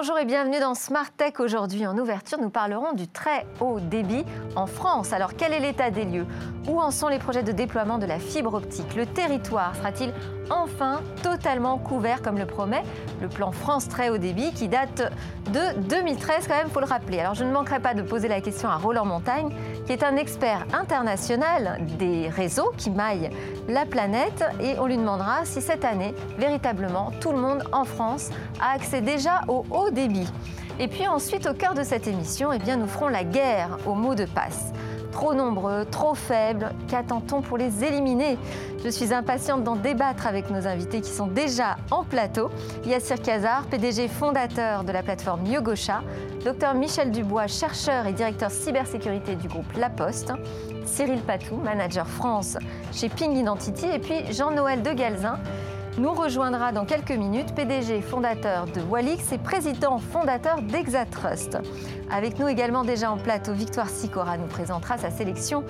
Bonjour et bienvenue dans Smart Tech. Aujourd'hui, en ouverture, nous parlerons du très haut débit en France. Alors, quel est l'état des lieux? Où en sont les projets de déploiement de la fibre optique? Le territoire sera-t-il enfin totalement couvert comme le promet le plan France très haut débit qui date de 2013 quand même, faut le rappeler. Alors, je ne manquerai pas de poser la question à Roland Montagne, qui est un expert international des réseaux qui maillent la planète et on lui demandera si cette année, véritablement, tout le monde en France a accès déjà au haut débit. Et puis ensuite, au cœur de cette émission, eh bien, nous ferons la guerre aux mots de passe. Trop nombreux, trop faibles, qu'attend-on pour les éliminer? Je suis impatiente d'en débattre avec nos invités qui sont déjà en plateau. Yassir Kazar, PDG fondateur de la plateforme Yogosha, Dr Michel Dubois, chercheur et directeur cybersécurité du groupe La Poste, Cyril Patou, manager France chez Ping Identity, et puis Jean-Noël De Galzin, nous rejoindra dans quelques minutes, PDG fondateur de Walix et président fondateur d'Exatrust. Avec nous également déjà en plateau, Victoire Sicora nous présentera sa sélection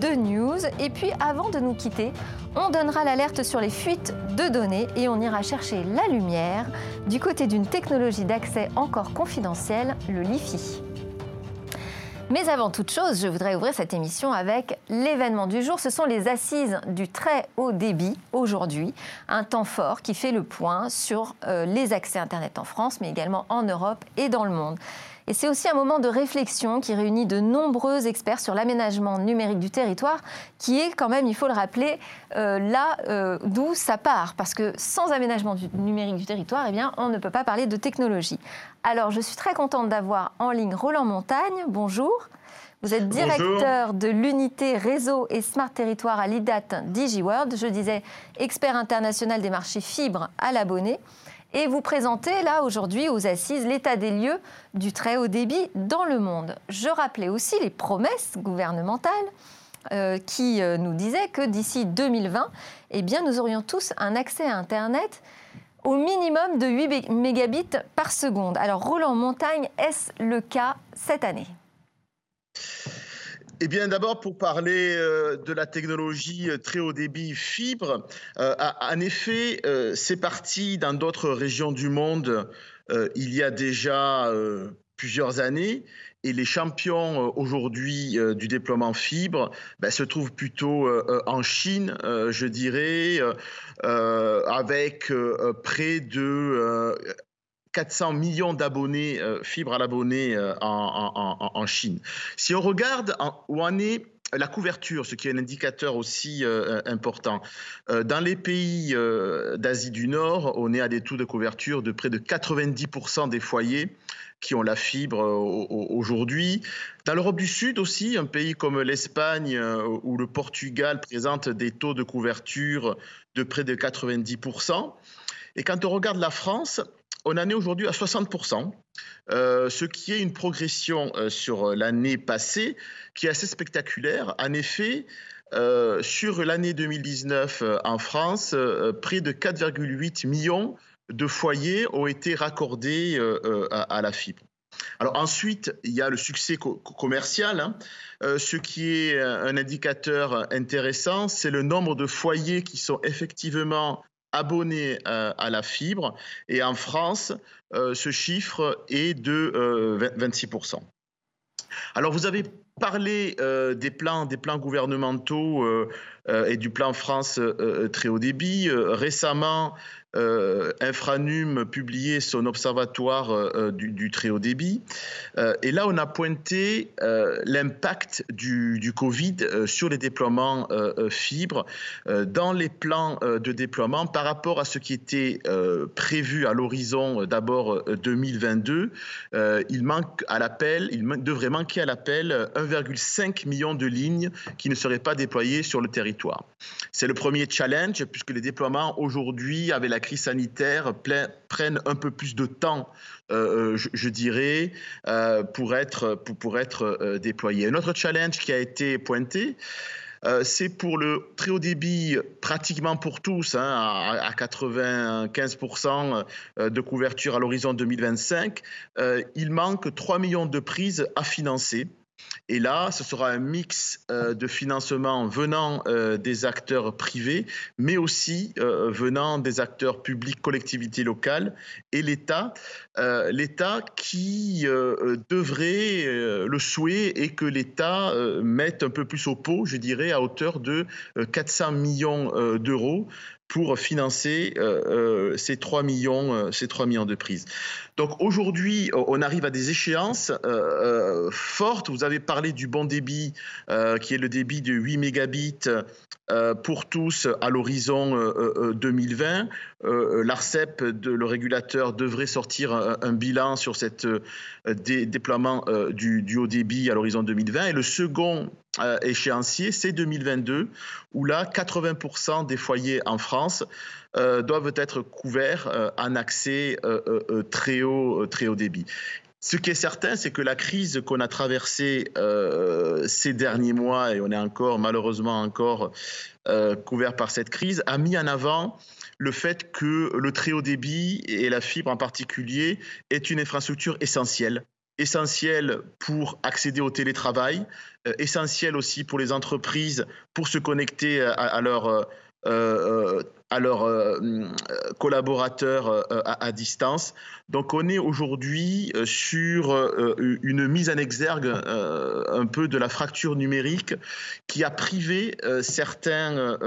de news. Et puis avant de nous quitter, on donnera l'alerte sur les fuites de données et on ira chercher la lumière du côté d'une technologie d'accès encore confidentielle, le LiFi. Mais avant toute chose, je voudrais ouvrir cette émission avec l'événement du jour. Ce sont les assises du très haut débit aujourd'hui, un temps fort qui fait le point sur euh, les accès Internet en France, mais également en Europe et dans le monde. Et c'est aussi un moment de réflexion qui réunit de nombreux experts sur l'aménagement numérique du territoire, qui est quand même, il faut le rappeler, euh, là euh, d'où ça part. Parce que sans aménagement numérique du territoire, eh bien, on ne peut pas parler de technologie. Alors, je suis très contente d'avoir en ligne Roland Montagne. Bonjour. Vous êtes directeur de l'unité réseau et smart territoire à l'IDAT DigiWorld. Je disais expert international des marchés fibres à l'abonné et vous présentez là aujourd'hui aux assises l'état des lieux du très haut débit dans le monde. Je rappelais aussi les promesses gouvernementales euh, qui euh, nous disaient que d'ici 2020, eh bien, nous aurions tous un accès à Internet au minimum de 8 mégabits par seconde. Alors Roland Montagne, est-ce le cas cette année? Eh bien, d'abord, pour parler euh, de la technologie euh, très haut débit fibre, euh, en effet, c'est parti dans d'autres régions du monde il y a déjà plusieurs années. Et les champions aujourd'hui du déploiement fibre ben, se trouvent plutôt en Chine, je dirais, avec près de 400 millions d'abonnés, euh, fibres à l'abonné euh, en, Chine. Si on regarde où en est la couverture, ce qui est un indicateur aussi euh, important. dans les pays d'Asie du Nord, on est à des taux de couverture de près de 90% des foyers qui ont la fibre aujourd'hui. Dans l'Europe du Sud aussi, un pays comme l'Espagne ou le Portugal présente des taux de couverture de près de 90%. Et quand on regarde la France, on en est aujourd'hui à 60%, euh, ce qui est une progression euh, sur l'année passée qui est assez spectaculaire. En effet, euh, sur l'année 2019 en France, près de 4,8 millions de foyers ont été raccordés à, la fibre. Alors ensuite, il y a le succès commercial. Hein. ce qui est un indicateur intéressant, c'est le nombre de foyers qui sont effectivement abonnés euh, à la fibre. Et en France, euh, ce chiffre est de 26%. Euh, Alors vous avez parlé des plans, des plans gouvernementaux et du plan France très haut débit. récemment, euh, Infranum publié son observatoire euh, du, très haut débit. Euh, et là, on a pointé l'impact du, du, Covid sur les déploiements fibres dans les plans de déploiement par rapport à ce qui était prévu à l'horizon d'abord 2022. il manque à l'appel, il devrait manquer à l'appel 1,5 million de lignes qui ne seraient pas déployées sur le territoire. C'est le premier challenge puisque les déploiements aujourd'hui, avec la crise sanitaire prennent un peu plus de temps, euh, euh, je, dirais, euh, pour être, pour, être déployés. Un autre challenge qui a été pointé, c'est pour le très haut débit, pratiquement pour tous, hein, à, 95% de couverture à l'horizon 2025. il manque 3 millions de prises à financer Et là, ce sera un mix euh, de financement venant euh, des acteurs privés, mais aussi euh, venant des acteurs publics, collectivités locales et l'État. L'État qui devrait, le souhait est que l'État mette un peu plus au pot, je dirais, à hauteur de 400 millions d'euros pour financer ces 3 millions, ces 3 millions de prises. Donc aujourd'hui, on arrive à des échéances euh, euh, fortes. Vous avez parlé du bon débit, euh, qui est le débit de 8 mégabits pour tous à l'horizon 2020. L'ARCEP, le régulateur, devrait sortir un, bilan sur ce déploiement du, haut débit à l'horizon 2020. Et le second échéancier, c'est 2022, où là, 80% des foyers en France euh, doivent être couverts euh, en accès euh, très, haut, très haut débit. Ce qui est certain, c'est que la crise qu'on a traversée ces derniers mois, et on est encore malheureusement encore couvert par cette crise, a mis en avant le fait que le très haut débit et la fibre en particulier est une infrastructure essentielle essentielle pour accéder au télétravail, essentielle aussi pour les entreprises pour se connecter à, leur à leurs euh, collaborateurs euh, à, distance. Donc on est aujourd'hui euh, sur une mise en exergue un peu de la fracture numérique qui a privé certains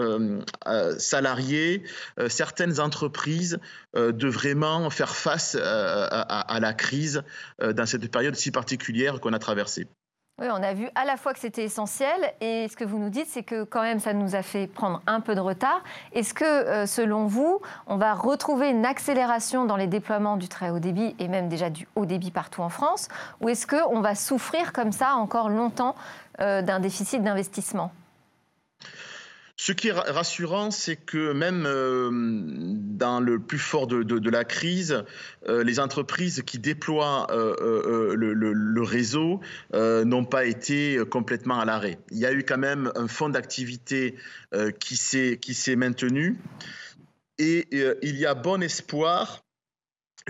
salariés, certaines entreprises de vraiment faire face à la crise dans cette période si particulière qu'on a traversée. Oui, on a vu à la fois que c'était essentiel et ce que vous nous dites, c'est que quand même ça nous a fait prendre un peu de retard. Est-ce que, euh, selon vous, on va retrouver une accélération dans les déploiements du très haut débit et même déjà du haut débit partout en France? Ou est-ce qu'on va souffrir comme ça encore longtemps euh, d'un déficit d'investissement? Ce qui est rassurant, c'est que même euh, dans le plus fort de, la crise, euh, les entreprises qui déploient euh, le, réseau n'ont pas été complètement à l'arrêt. Il y a eu quand même un fonds d'activité qui s'est maintenu et il y a bon espoir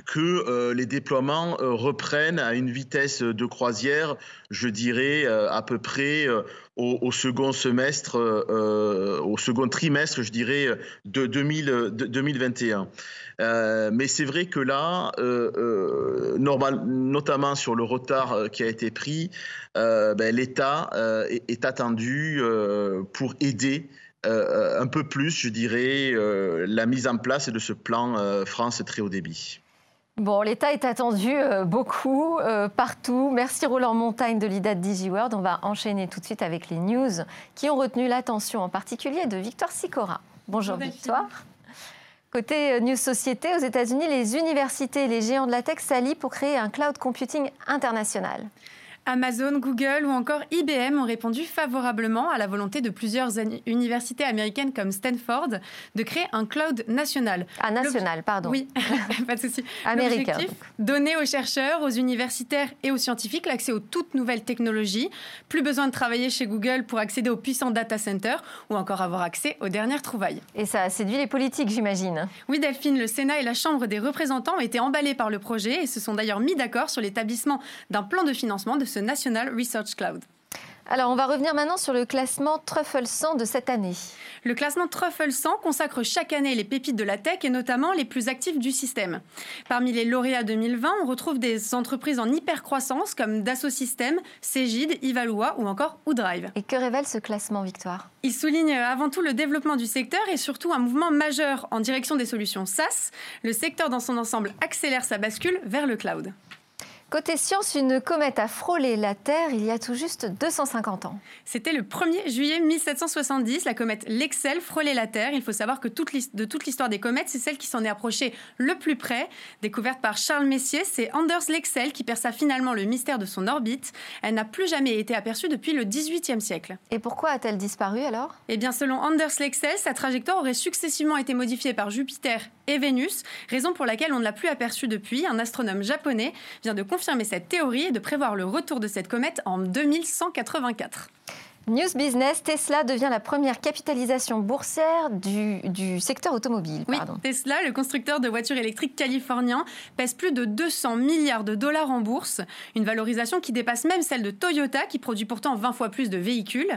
que les déploiements reprennent à une vitesse de croisière, je dirais à peu près au, second semestre, euh, au second trimestre, je dirais, de, 2021. Euh, mais c'est vrai que là, euh, normal, notamment sur le retard qui a été pris, ben, l'État est, attendu pour aider un peu plus, je dirais, la mise en place de ce plan France très haut débit. Bon, l'État est attendu euh, beaucoup, euh, partout. Merci Roland Montagne de l'IDA DigiWorld. On va enchaîner tout de suite avec les news qui ont retenu l'attention en particulier de Victoire Sicora. Bonjour, Victoire. Côté euh, News Société, aux États-Unis, les universités et les géants de la tech s'allient pour créer un cloud computing international. Amazon, Google ou encore IBM ont répondu favorablement à la volonté de plusieurs universités américaines comme Stanford de créer un cloud national. Ah, national, pardon. Oui, pas de souci. Américain. Donner aux chercheurs, aux universitaires et aux scientifiques l'accès aux toutes nouvelles technologies. Plus besoin de travailler chez Google pour accéder aux puissants data centers ou encore avoir accès aux dernières trouvailles. Et ça a séduit les politiques, j'imagine. Oui, Delphine, le Sénat et la Chambre des représentants ont été emballés par le projet et se sont d'ailleurs mis d'accord sur l'établissement d'un plan de financement de National Research Cloud. Alors, on va revenir maintenant sur le classement Truffle 100 de cette année. Le classement Truffle 100 consacre chaque année les pépites de la tech et notamment les plus actifs du système. Parmi les lauréats 2020, on retrouve des entreprises en hyper-croissance comme Dassault Systèmes, Cegid, Ivalua ou encore Oudrive. Et que révèle ce classement, Victoire? Il souligne avant tout le développement du secteur et surtout un mouvement majeur en direction des solutions SaaS. Le secteur dans son ensemble accélère sa bascule vers le cloud. Côté science, une comète a frôlé la Terre il y a tout juste 250 ans. C'était le 1er juillet 1770. La comète Lexel frôlait la Terre. Il faut savoir que de toute l'histoire des comètes, c'est celle qui s'en est approchée le plus près. Découverte par Charles Messier, c'est Anders Lexel qui perça finalement le mystère de son orbite. Elle n'a plus jamais été aperçue depuis le 18e siècle. Et pourquoi a-t-elle disparu alors? Eh bien, selon Anders Lexel, sa trajectoire aurait successivement été modifiée par Jupiter et Vénus, raison pour laquelle on ne l'a plus aperçue depuis. Un astronome japonais vient de confirmer cette théorie et de prévoir le retour de cette comète en 2184. News Business, Tesla devient la première capitalisation boursière du, secteur automobile. Oui, Tesla, le constructeur de voitures électriques californien, pèse plus de 200 milliards de dollars en bourse, une valorisation qui dépasse même celle de Toyota, qui produit pourtant 20 fois plus de véhicules.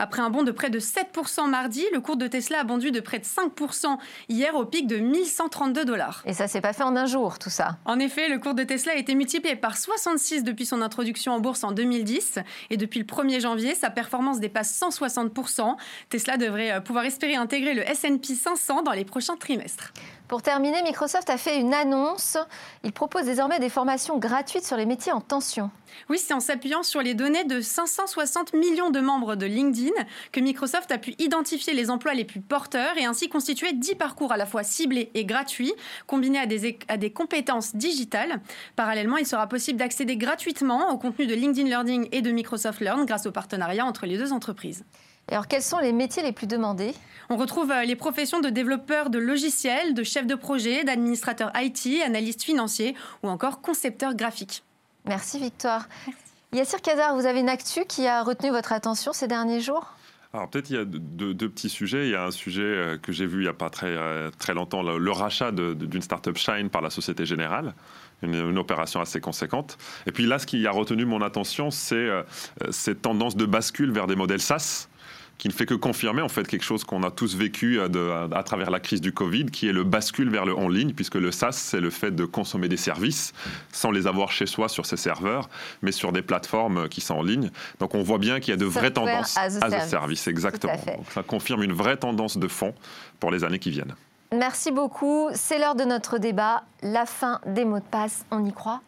Après un bond de près de 7% mardi, le cours de Tesla a bondu de près de 5% hier au pic de 1132 dollars. Et ça s'est pas fait en un jour, tout ça En effet, le cours de Tesla a été multiplié par 66 depuis son introduction en bourse en 2010, et depuis le 1er janvier, sa performance dépasse 160%. Tesla devrait euh, pouvoir espérer intégrer le S&P 500 dans les prochains trimestres. Pour terminer, Microsoft a fait une annonce. Il propose désormais des formations gratuites sur les métiers en tension. Oui, c'est en s'appuyant sur les données de 560 millions de membres de LinkedIn que Microsoft a pu identifier les emplois les plus porteurs et ainsi constituer 10 parcours à la fois ciblés et gratuits, combinés à des, à des compétences digitales. Parallèlement, il sera possible d'accéder gratuitement au contenu de LinkedIn Learning et de Microsoft Learn grâce au partenariat entre les deux entreprises. Et alors, quels sont les métiers les plus demandés? On retrouve euh, les professions de développeurs de logiciels, de chefs de projet, d'administrateurs IT, analystes financiers ou encore concepteurs graphiques. Merci Victoire. Merci. Yassir Kazar, vous avez une actu qui a retenu votre attention ces derniers jours? Alors peut-être il y a deux, petits sujets. Il y a un sujet euh, que j'ai vu il n'y a pas très, euh, très longtemps, le, rachat d'une start-up Shine par la Société Générale. Une, opération assez conséquente. Et puis là, ce qui a retenu mon attention, c'est cette tendance de bascule vers des modèles SaaS qui ne fait que confirmer en fait quelque chose qu'on a tous vécu à travers la crise du Covid, qui est le bascule vers le en ligne, puisque le SaaS, c'est le fait de consommer des services sans les avoir chez soi sur ses serveurs, mais sur des plateformes qui sont en ligne. Donc on voit bien qu'il y a de vraies tendances à a service, exactement. ça confirme une vraie tendance de fond pour les années qui viennent. Merci beaucoup. C'est l'heure de notre débat. La fin des mots de passe, on y croit?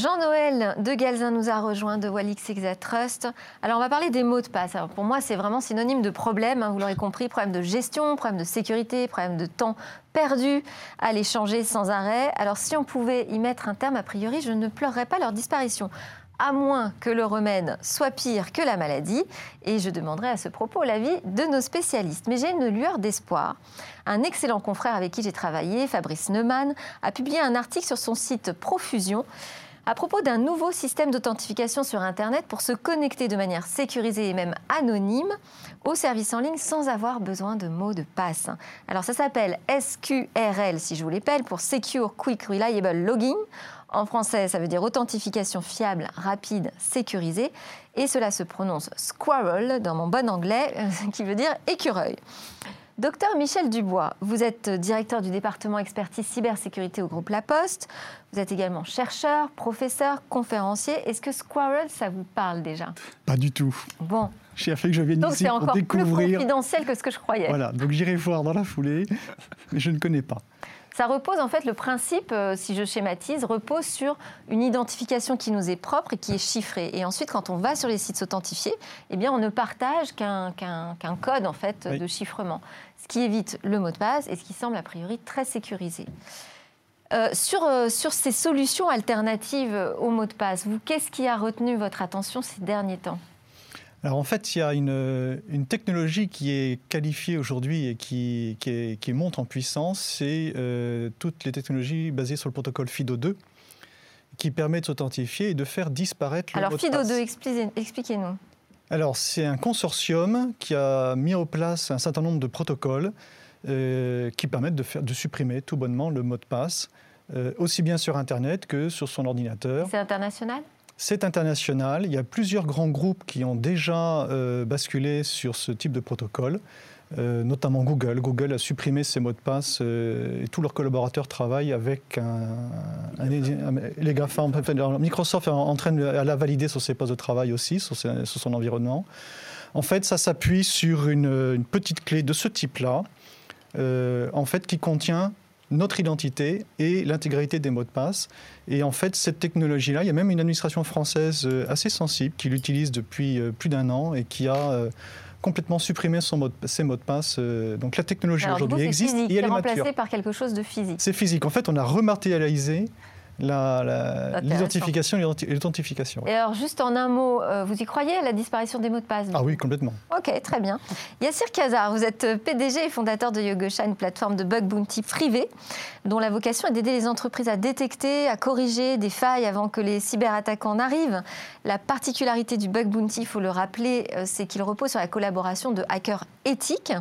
Jean-Noël de Galzin nous a rejoint de Walix Trust. Alors, on va parler des mots de passe. Pour moi, c'est vraiment synonyme de problème, hein, vous l'aurez compris, problème de gestion, problème de sécurité, problème de temps perdu à les changer sans arrêt. Alors, si on pouvait y mettre un terme, a priori, je ne pleurerais pas leur disparition à moins que le remède soit pire que la maladie. Et je demanderai à ce propos l'avis de nos spécialistes. Mais j'ai une lueur d'espoir. Un excellent confrère avec qui j'ai travaillé, Fabrice Neumann, a publié un article sur son site Profusion à propos d'un nouveau système d'authentification sur Internet pour se connecter de manière sécurisée et même anonyme aux services en ligne sans avoir besoin de mots de passe. Alors ça s'appelle SQRL si je vous l'appelle pour Secure Quick Reliable Login. En français, ça veut dire authentification fiable, rapide, sécurisée. Et cela se prononce squirrel dans mon bon anglais, qui veut dire écureuil. Docteur Michel Dubois, vous êtes directeur du département expertise cybersécurité au groupe La Poste. Vous êtes également chercheur, professeur, conférencier. Est-ce que Squirrel, ça vous parle déjà? Pas du tout. Bon. J'ai fait que je viens ici pour découvrir. C'est encore plus confidentiel que ce que je croyais. Voilà, donc j'irai voir dans la foulée, mais je ne connais pas. Ça repose en fait, le principe, euh, si je schématise, repose sur une identification qui nous est propre et qui est chiffrée. Et ensuite, quand on va sur les sites authentifiés, eh bien, on ne partage qu'un code en fait de chiffrement, qui évite le mot de passe et ce qui semble a priori très sécurisé. Euh, sur, euh, sur ces solutions alternatives au mot de passe, vous, qu'est-ce qui a retenu votre attention ces derniers temps? Alors en fait, il y a une, technologie qui est qualifiée aujourd'hui et qui, qui, monte en puissance, c'est euh, toutes les technologies basées sur le protocole FIDO2 qui permet de s'authentifier et de faire disparaître le Alors FIDO2, expliquez-nous. Alors c'est un consortium qui a mis en place un certain nombre de protocoles euh, qui permettent de, faire, de supprimer tout bonnement le mot de passe, euh, aussi bien sur Internet que sur son ordinateur. C'est international? C'est international. Il y a plusieurs grands groupes qui ont déjà euh, basculé sur ce type de protocole. Euh, notamment Google. Google a supprimé ses mots de passe euh, et tous leurs collaborateurs travaillent avec un, les GAFA. Microsoft est en train de la valider sur ses postes de travail aussi, sur, son environnement. En fait, ça s'appuie sur une, une, petite clé de ce type-là, en fait, qui contient notre identité et l'intégralité des mots de passe. Et en fait, cette technologie-là, il y a même une administration française euh, assez sensible qui l'utilise depuis euh, plus d'un an et qui a euh, complètement supprimé son mot ses mots de passe. Donc la technologie aujourd'hui existe et elle est remplacée par quelque chose de physique. C'est physique. En fait, on a rematérialisé l'identification et l'identification. Et alors, juste en un mot, euh, vous y croyez à la disparition des mots de passe Ah oui, complètement. Ok, très bien. Yassir Kazar, vous êtes PDG et fondateur de Yogosha, une plateforme de bug bounty privée, dont la vocation est d'aider les entreprises à détecter, à corriger des failles avant que les cyberattaquants n'arrivent. La particularité du bug bounty, il faut le rappeler, euh, c'est qu'il repose sur la collaboration de hackers éthiques.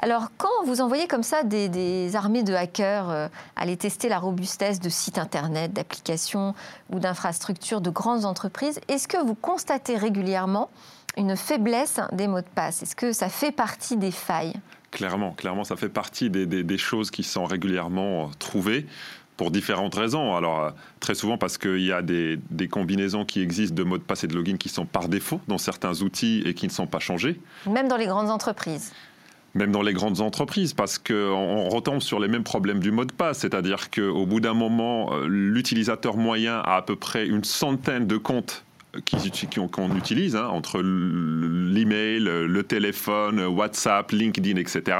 Alors, quand vous envoyez comme ça des, armées de hackers euh, aller tester la robustesse de sites internet, d'applications ou d'infrastructures de grandes entreprises, est-ce que vous constatez régulièrement une faiblesse des mots de passe? Est-ce que ça fait partie des failles? Clairement, clairement, ça fait partie des, choses qui sont régulièrement trouvées pour différentes raisons. Alors, euh, très souvent parce qu'il y a des, des, combinaisons qui existent de mots de passe et de login qui sont par défaut dans certains outils et qui ne sont pas changés. Même dans les grandes entreprises même dans les grandes entreprises, parce qu'on retombe sur les mêmes problèmes du mot de passe, c'est-à-dire qu'au bout d'un moment, euh, l'utilisateur moyen a à peu près une centaine de comptes qu'on utilise, hein, entre l'email, le téléphone, WhatsApp, LinkedIn, etc.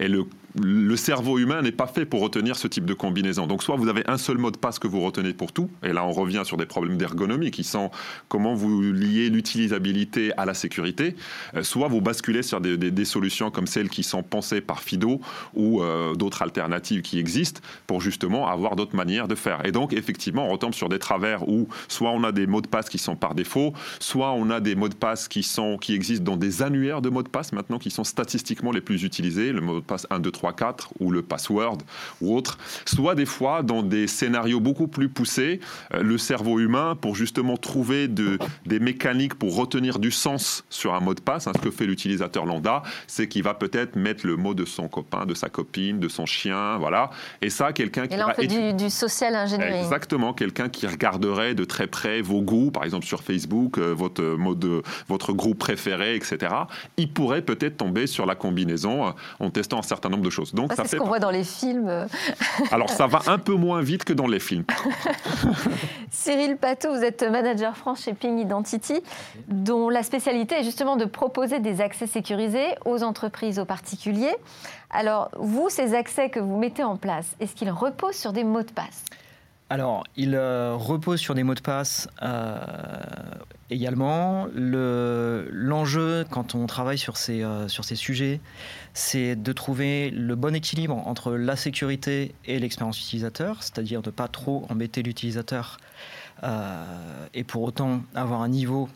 Et le le cerveau humain n'est pas fait pour retenir ce type de combinaison. Donc soit vous avez un seul mot de passe que vous retenez pour tout, et là on revient sur des problèmes d'ergonomie qui sont comment vous liez l'utilisabilité à la sécurité, euh, soit vous basculez sur des, solutions comme celles qui sont pensées par Fido ou euh, d'autres alternatives qui existent pour justement avoir d'autres manières de faire. Et donc effectivement on retombe sur des travers où soit on a des mots de passe qui sont par défaut, soit on a des mots de passe qui, sont, qui existent dans des annuaires de mots de passe maintenant qui sont statistiquement les plus utilisés, le mot de passe 1, 2, 3, 4 ou le password ou autre, soit des fois dans des scénarios beaucoup plus poussés, euh, le cerveau humain pour justement trouver de, des mécaniques pour retenir du sens sur un mot de passe. Hein, ce que fait l'utilisateur lambda, c'est qu'il va peut-être mettre le mot de son copain, de sa copine, de son chien, voilà. Et ça, quelqu'un qui Et là, on fait du, du, social ingénierie. Exactement, quelqu'un qui regarderait de très près vos goûts, par exemple sur Facebook, euh, votre mode, de, votre groupe préféré, etc. Il pourrait peut-être tomber sur la combinaison euh, en testant un certain nombre de choses. Donc, ça, c'est ce qu'on voit dans les films. Alors, ça va un peu moins vite que dans les films. Cyril Patou, vous êtes manager France chez Ping Identity, dont la spécialité est justement de proposer des accès sécurisés aux entreprises, aux particuliers. Alors, vous, ces accès que vous mettez en place, est-ce qu'ils reposent sur des mots de passe? Alors, il euh, repose sur des mots de passe euh, également. L'enjeu, quand on travaille euh, sur ces sujets, c'est de trouver le bon équilibre entre la sécurité et l'expérience utilisateur, c'est-à-dire de ne pas trop embêter l'utilisateur et pour autant avoir un niveau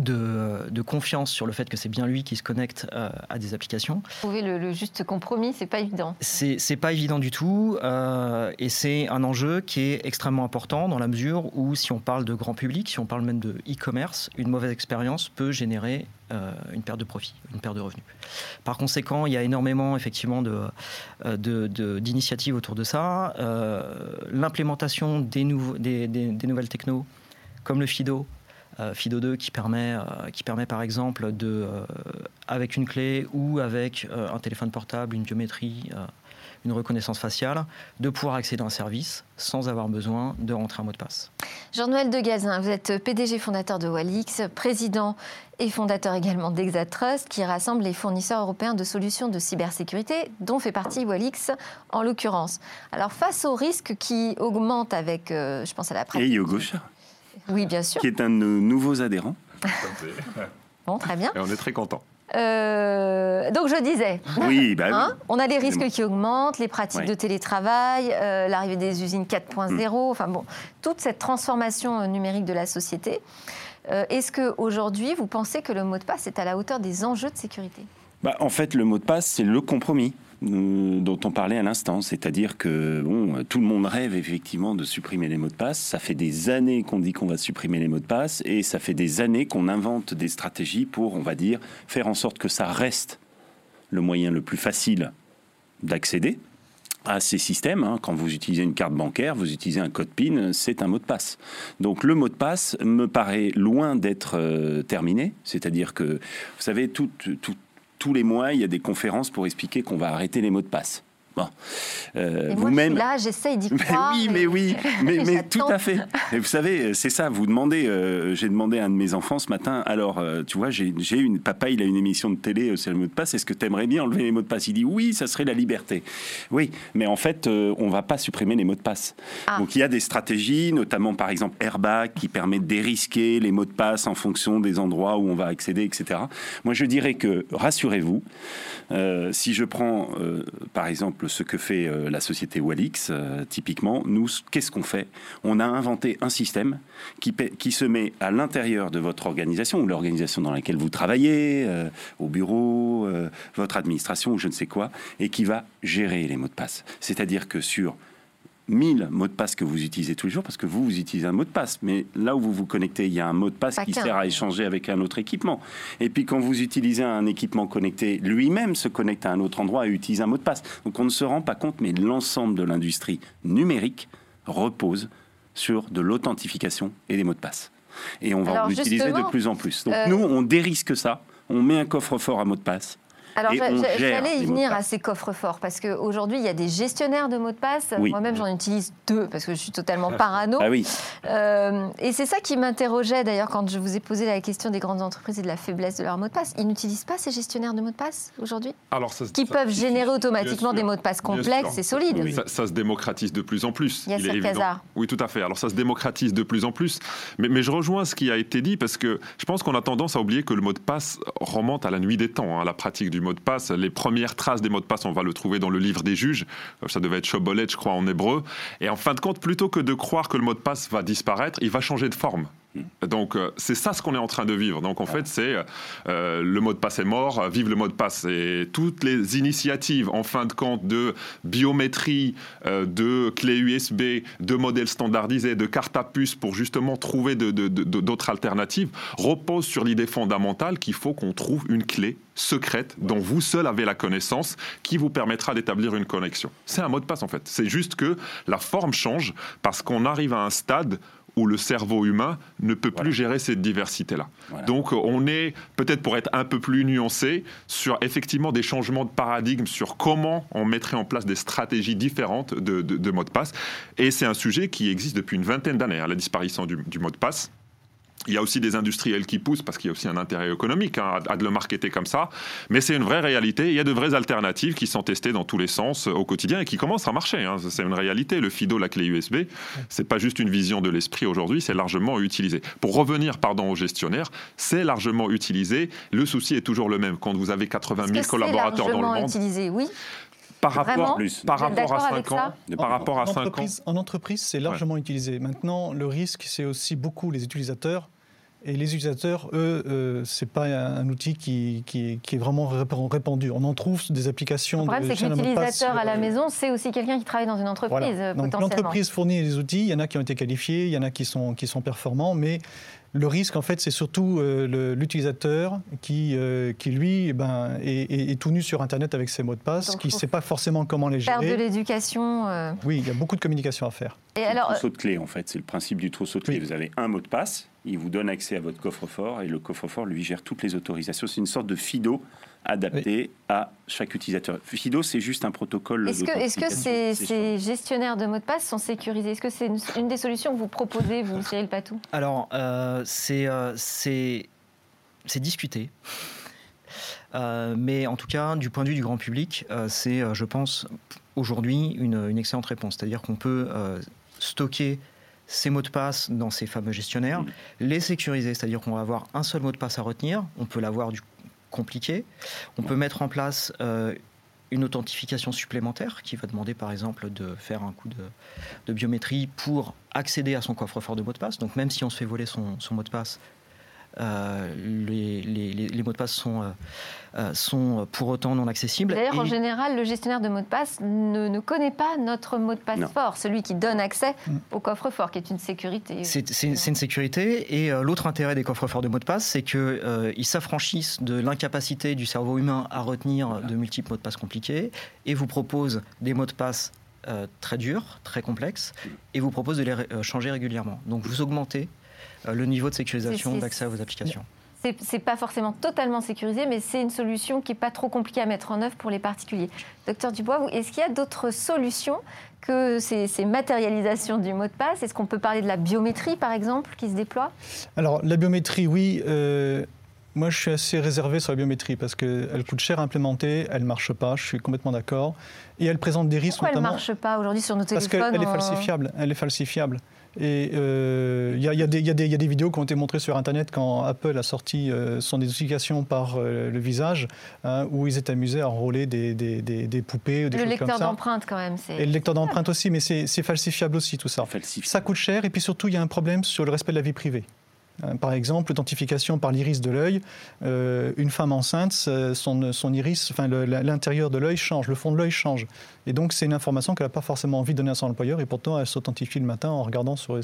de, confiance sur le fait que c'est bien lui qui se connecte euh, à des applications. Trouver le, juste compromis, c'est pas évident. C'est pas évident du tout, euh, et c'est un enjeu qui est extrêmement important dans la mesure où, si on parle de grand public, si on parle même de e-commerce, une mauvaise expérience peut générer euh, une perte de profit, une perte de revenus. Par conséquent, il y a énormément effectivement d'initiatives de, autour de ça. L'implémentation des, des, des nouvelles technos, comme le FIDO, euh, FIDO2 qui permet, euh, qui permet par exemple de, euh, avec une clé ou avec un téléphone portable, une biométrie, une reconnaissance faciale, de pouvoir accéder à un service sans avoir besoin de rentrer un mot de passe. Jean-Noël Degazin, vous êtes PDG fondateur de Walix, président et fondateur également d'Exatrust, qui rassemble les fournisseurs européens de solutions de cybersécurité, dont fait partie Walix en l'occurrence. Alors face aux risques qui augmentent avec, je pense à la pratique... Et Yogosha oui, bien sûr. Qui est un de nos nouveaux adhérents. bon, très bien. Et on est très content. Euh, donc je disais, oui, bah hein, on a les risques qui augmentent, les pratiques de télétravail, euh, l'arrivée des usines 4.0, mm. enfin bon, toute cette transformation euh, numérique de la société. Est-ce qu'aujourd'hui, vous pensez que le mot de passe est à la hauteur des enjeux de sécurité? Bah, En fait, le mot de passe, c'est le compromis. Dont on parlait à l'instant, c'est-à-dire que bon, tout le monde rêve effectivement de supprimer les mots de passe. Ça fait des années qu'on dit qu'on va supprimer les mots de passe et ça fait des années qu'on invente des stratégies pour, on va dire, faire en sorte que ça reste le moyen le plus facile d'accéder à ces systèmes. Hein. Quand vous utilisez une carte bancaire, vous utilisez un code PIN, c'est un mot de passe. Donc le mot de passe me paraît loin d'être euh, terminé. C'est-à-dire que, vous savez, tout, tout, tous les mois, il y a des conférences pour expliquer qu'on va arrêter les mots de passe. Bon. Euh, Vous-même. Là, j'essaye d'y croire. oui, mais oui, mais, mais tout à fait. Et vous savez, c'est ça. Vous demandez. Euh, j'ai demandé à un de mes enfants ce matin. Alors, euh, tu vois, j'ai une papa. Il a une émission de télé. C'est le mot de passe. Est-ce que tu aimerais bien enlever les mots de passe? Il dit oui, ça serait la liberté. Oui, mais en fait, on va pas supprimer les mots de passe. Ah. Donc, il y a des stratégies, notamment par exemple Airbag, qui permet de dérisquer les mots de passe en fonction des endroits où on va accéder, etc. Moi, je dirais que rassurez-vous. si je prends, par exemple ce que fait euh, la société Walix, euh, typiquement, nous, qu'est-ce qu'on fait? On a inventé un système qui, se met à l'intérieur de votre organisation ou l'organisation dans laquelle vous travaillez, euh, au bureau, votre administration ou je ne sais quoi, et qui va gérer les mots de passe. C'est-à-dire que sur 1000 mots de passe que vous utilisez tous les jours, parce que vous, vous utilisez un mot de passe. Mais là où vous vous connectez, il y a un mot de passe qui sert à échanger avec un autre équipement. Et puis quand vous utilisez un équipement connecté, lui-même se connecte à un autre endroit et utilise un mot de passe. Donc on ne se rend pas compte, mais l'ensemble de l'industrie numérique repose sur de l'authentification et des mots de passe. Et on va en utiliser de plus en plus. Donc euh, nous, on dérisque ça, on met un coffre-fort à mot de passe alors, j'allais y venir à ces coffres forts, parce qu'aujourd'hui, il y a des gestionnaires de mots de passe. Moi-même, j'en utilise deux, parce que je suis totalement parano. Ah oui. Euh, et c'est ça qui m'interrogeait, d'ailleurs, quand je vous ai posé la question des grandes entreprises et de la faiblesse de leurs mots de passe. Ils n'utilisent pas ces gestionnaires de mots de passe, aujourd'hui? Qui peuvent générer automatiquement des mots de passe complexes et solides. Ça, se démocratise de plus en plus. Il y a il est Oui, tout à fait. Alors, ça se démocratise de plus en plus. Mais, mais je rejoins ce qui a été dit, parce que je pense qu'on a tendance à oublier que le mot de passe remonte à la nuit des temps, hein, la pratique du de passe. Les premières traces des mots de passe, on va le trouver dans le livre des juges. Ça devait être Shobolet, je crois, en hébreu. Et en fin de compte, plutôt que de croire que le mot de passe va disparaître, il va changer de forme. Donc euh, c'est ça ce qu'on est en train de vivre. Donc en fait c'est euh, le mot de passe est mort, vive le mot de passe. Et toutes les initiatives en fin de compte de biométrie, euh, de clés USB, de modèles standardisés, de cartes à puce pour justement trouver d'autres alternatives reposent sur l'idée fondamentale qu'il faut qu'on trouve une clé secrète dont vous seul avez la connaissance qui vous permettra d'établir une connexion. C'est un mot de passe en fait. C'est juste que la forme change parce qu'on arrive à un stade où le cerveau humain ne peut plus gérer cette diversité-là. Donc on est, peut-être pour être un peu plus nuancé, sur effectivement des changements de paradigme sur comment on mettrait en place des stratégies différentes de, de, mot de passe. Et c'est un sujet qui existe depuis une vingtaine d'années, hein, la disparition du, du mot de passe. Il y a aussi des industriels qui poussent parce qu'il y a aussi un intérêt économique hein, à, de le marketer comme ça. Mais c'est une vraie réalité. Il y a de vraies alternatives qui sont testées dans tous les sens euh, au quotidien et qui commencent à marcher. Hein. C'est une réalité. Le FIDO, la clé USB, c'est pas juste une vision de l'esprit aujourd'hui, c'est largement utilisé. Pour revenir, pardon, au gestionnaire, c'est largement utilisé. Le souci est toujours le même. Quand vous avez 80 000 collaborateurs dans le monde. utilisé, oui par rapport, par rapport à 5 ans, par rapport à 5 ans. En entreprise, c'est largement utilisé. Maintenant, le risque, c'est aussi beaucoup les utilisateurs et les utilisateurs, eux, euh, ce n'est pas un, outil qui, qui, est vraiment répandu. On en trouve des applications. Le problème, c'est que l'utilisateur à la maison, c'est aussi quelqu'un qui travaille dans une entreprise. Donc l'entreprise fournit des outils, il y en a qui ont été qualifiés, il y en a qui sont, qui sont performants, mais le risque, en fait, c'est surtout euh, l'utilisateur qui, euh, qui, lui, eh ben, est, tout nu sur Internet avec ses mots de passe, qui ne sait pas forcément comment les gérer. Faire de l'éducation. Oui, il y a beaucoup de communication à faire. Et alors, trousseau de clé, en fait, c'est le principe du trousseau de clé. Vous avez un mot de passe, il vous donne accès à votre coffre-fort et le coffre-fort lui gère toutes les autorisations. C'est une sorte de FIDO adapté à chaque utilisateur. FIDO, c'est juste un protocole. Est-ce que, ces, gestionnaires de mots de passe sont sécurisés? Est-ce que c'est une, des solutions que vous proposez, vous, Cyril Patou? Alors, euh, euh, c'est discuté. Euh, mais en tout cas, du point de vue du grand public, c'est, je pense, aujourd'hui une, une, excellente réponse. C'est-à-dire qu'on peut stocker ces mots de passe dans ces fameux gestionnaires, mm. les sécuriser, c'est-à-dire qu'on va avoir un seul mot de passe à retenir, on peut l'avoir du compliqué, on peut mettre en place euh, une authentification supplémentaire qui va demander par exemple de faire un coup de, biométrie pour accéder à son coffre-fort de mot de passe. Donc même si on se fait voler son mot de passe, euh, les, mots de passe sont, euh, euh, sont pour autant non accessibles. D'ailleurs, en général, le gestionnaire de mots de passe ne, connaît pas notre mot de passe fort, celui qui donne accès mm. au coffre-fort, qui est une sécurité. C'est une sécurité. Et l'autre intérêt des coffres-forts de mots de passe, c'est qu'ils s'affranchissent de l'incapacité du cerveau humain à retenir de multiples mots de passe compliqués et vous proposent des mots de passe très durs, très complexes, et vous proposent de les changer régulièrement. Donc vous augmentez euh, le niveau de sécurisation d'accès à vos applications. c'est pas forcément totalement sécurisé, mais c'est une solution qui n'est pas trop compliquée à mettre en œuvre pour les particuliers. Docteur Dubois, est-ce qu'il y a d'autres solutions que ces, matérialisations du mot de passe? Est-ce qu'on peut parler de la biométrie, par exemple, qui se déploie? Alors, la biométrie, oui. Euh, moi, je suis assez réservé sur la biométrie parce qu'elle coûte cher à implémenter, elle ne marche pas, je suis complètement d'accord. Et elle présente des risques. Pourquoi elle ne marche pas aujourd'hui sur nos téléphones Parce qu'elle est falsifiable. Elle est falsifiable. Et il euh, y, a des vidéos qui ont été montrées sur Internet quand Apple a sorti euh, son identification par euh, le visage, hein, où ils étaient amusés à enrôler des, des, poupées ou des le choses comme ça. Le lecteur d'empreinte, quand même. Et le lecteur d'empreinte aussi, mais c'est falsifiable aussi, tout ça. Ça coûte cher, et puis surtout, il y a un problème sur le respect de la vie privée. Euh, par exemple, l'authentification par l'iris de l'œil. Euh, une femme enceinte, son, son iris, enfin l'intérieur de l'œil change, le fond de l'œil change. Et donc c'est une information qu'elle n'a pas forcément envie de donner à son employeur et pourtant elle s'authentifie le matin en regardant sur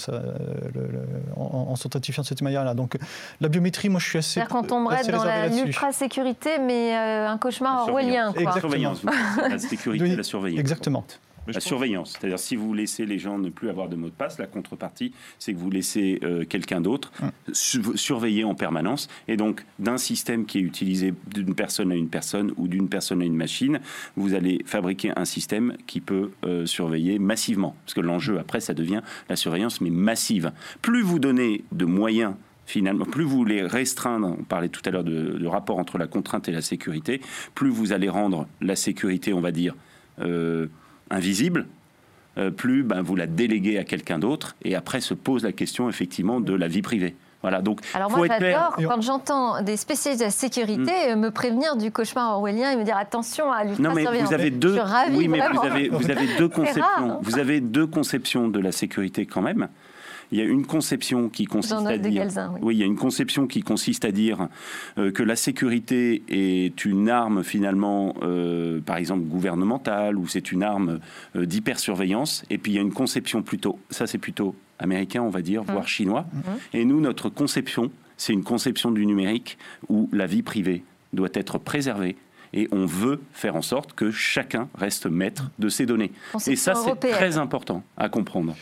en, s'authentifiant de cette manière-là. Donc la biométrie, moi je suis assez. C'est-à-dire qu'on tomberait dans l'ultra sécurité, mais euh, un cauchemar orwellien. La surveillance, la sécurité, la surveillance. Exactement la surveillance. C'est-à-dire si vous laissez les gens ne plus avoir de mot de passe, la contrepartie, c'est que vous laissez euh, quelqu'un d'autre surveiller en permanence. Et donc, d'un système qui est utilisé d'une personne à une personne ou d'une personne à une machine, vous allez fabriquer un système qui peut euh, surveiller massivement. Parce que l'enjeu, après, ça devient la surveillance, mais massive. Plus vous donnez de moyens finalement, plus vous les restreindre, on parlait tout à l'heure de, rapport entre la contrainte et la sécurité, plus vous allez rendre la sécurité, on va dire, euh, invisible, euh, plus ben, vous la déléguez à quelqu'un d'autre. Et après se pose la question effectivement de la vie privée. Voilà, donc, Alors moi j'adore quand j'entends des spécialistes de la sécurité mm. me prévenir du cauchemar orwellien et me dire attention à l'ultra Non mais vous avez deux, oui, mais vous avez, vous avez deux conceptions. Vous avez deux conceptions de la sécurité quand même. Il y a une conception qui consiste à dire, oui. il y a une conception qui consiste à dire euh, que la sécurité est une arme finalement, euh, par exemple gouvernementale, ou c'est une arme euh, d'hypersurveillance. Et puis il y a une conception plutôt, ça c'est plutôt américain, on va dire, voire mmh. chinois. Mmh. Et nous, notre conception, c'est une conception du numérique où la vie privée doit être préservée et on veut faire en sorte que chacun reste maître de ses données. Et ça, c'est très important à comprendre.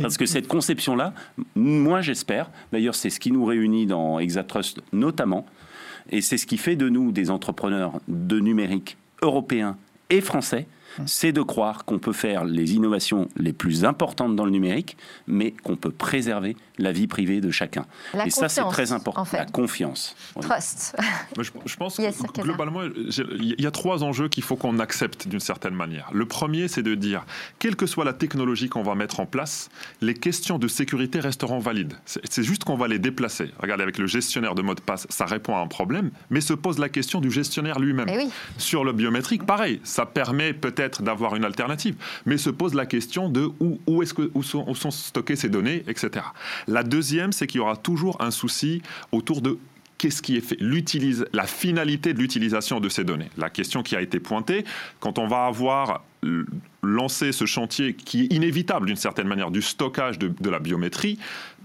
Parce que cette conception-là, moi j'espère, d'ailleurs c'est ce qui nous réunit dans Exatrust notamment, et c'est ce qui fait de nous des entrepreneurs de numérique européens et français, c'est de croire qu'on peut faire les innovations les plus importantes dans le numérique, mais qu'on peut préserver la vie privée de chacun. et ça, c'est très important. La confiance. Trust. je, pense que globalement, il y a trois enjeux qu'il faut qu'on accepte d'une certaine manière. Le premier, c'est de dire, quelle que soit la technologie qu'on va mettre en place, les questions de sécurité resteront valides. C'est juste qu'on va les déplacer. Regardez, avec le gestionnaire de mot de passe, ça répond à un problème, mais se pose la question du gestionnaire lui-même. Eh Sur le biométrique, pareil, ça permet peut-être d'avoir une alternative, mais se pose la question de où, où, est-ce que, où sont, où sont stockées ces données, etc. La deuxième, c'est qu'il y aura toujours un souci autour de qu'est-ce qui est fait, la finalité de l'utilisation de ces données. La question qui a été pointée, quand on va avoir lancé ce chantier qui est inévitable d'une certaine manière du stockage de, la biométrie,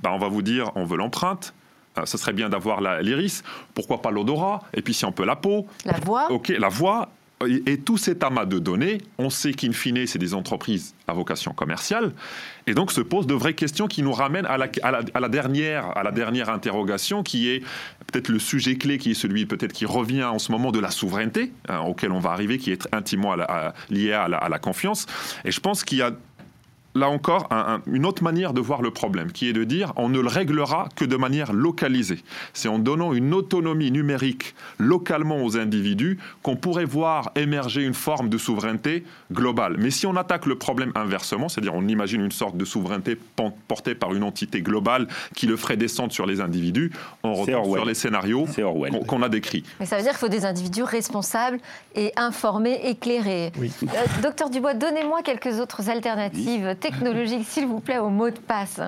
ben on va vous dire on veut l'empreinte, euh, ce serait bien d'avoir l'iris, pourquoi pas l'odorat, et puis si on peut la peau. La voix. Ok, la voix, et, tout cet amas de données, on sait qu'in fine, c'est des entreprises à vocation commerciale. Et donc se posent de vraies questions qui nous ramènent à la, dernière, à la dernière interrogation, qui est peut-être le sujet clé, qui est celui peut-être qui revient en ce moment de la souveraineté, hein, auquel on va arriver, qui est intimement lié à la confiance. Et je pense qu'il y a là encore une autre manière de voir le problème, qui est de dire on ne le réglera que de manière localisée. C'est en donnant une autonomie numérique localement aux individus qu'on pourrait voir émerger une forme de souveraineté globale. Mais si on attaque le problème inversement, c'est-à-dire on imagine une sorte de souveraineté portée par une entité globale qui le ferait descendre sur les individus, on retombe sur les scénarios qu'on a décrits. Mais ça veut dire qu'il faut des individus responsables et informés, éclairés. Euh, docteur Dubois, donnez-moi quelques autres alternatives technologique, s'il vous plaît, au mot de passe.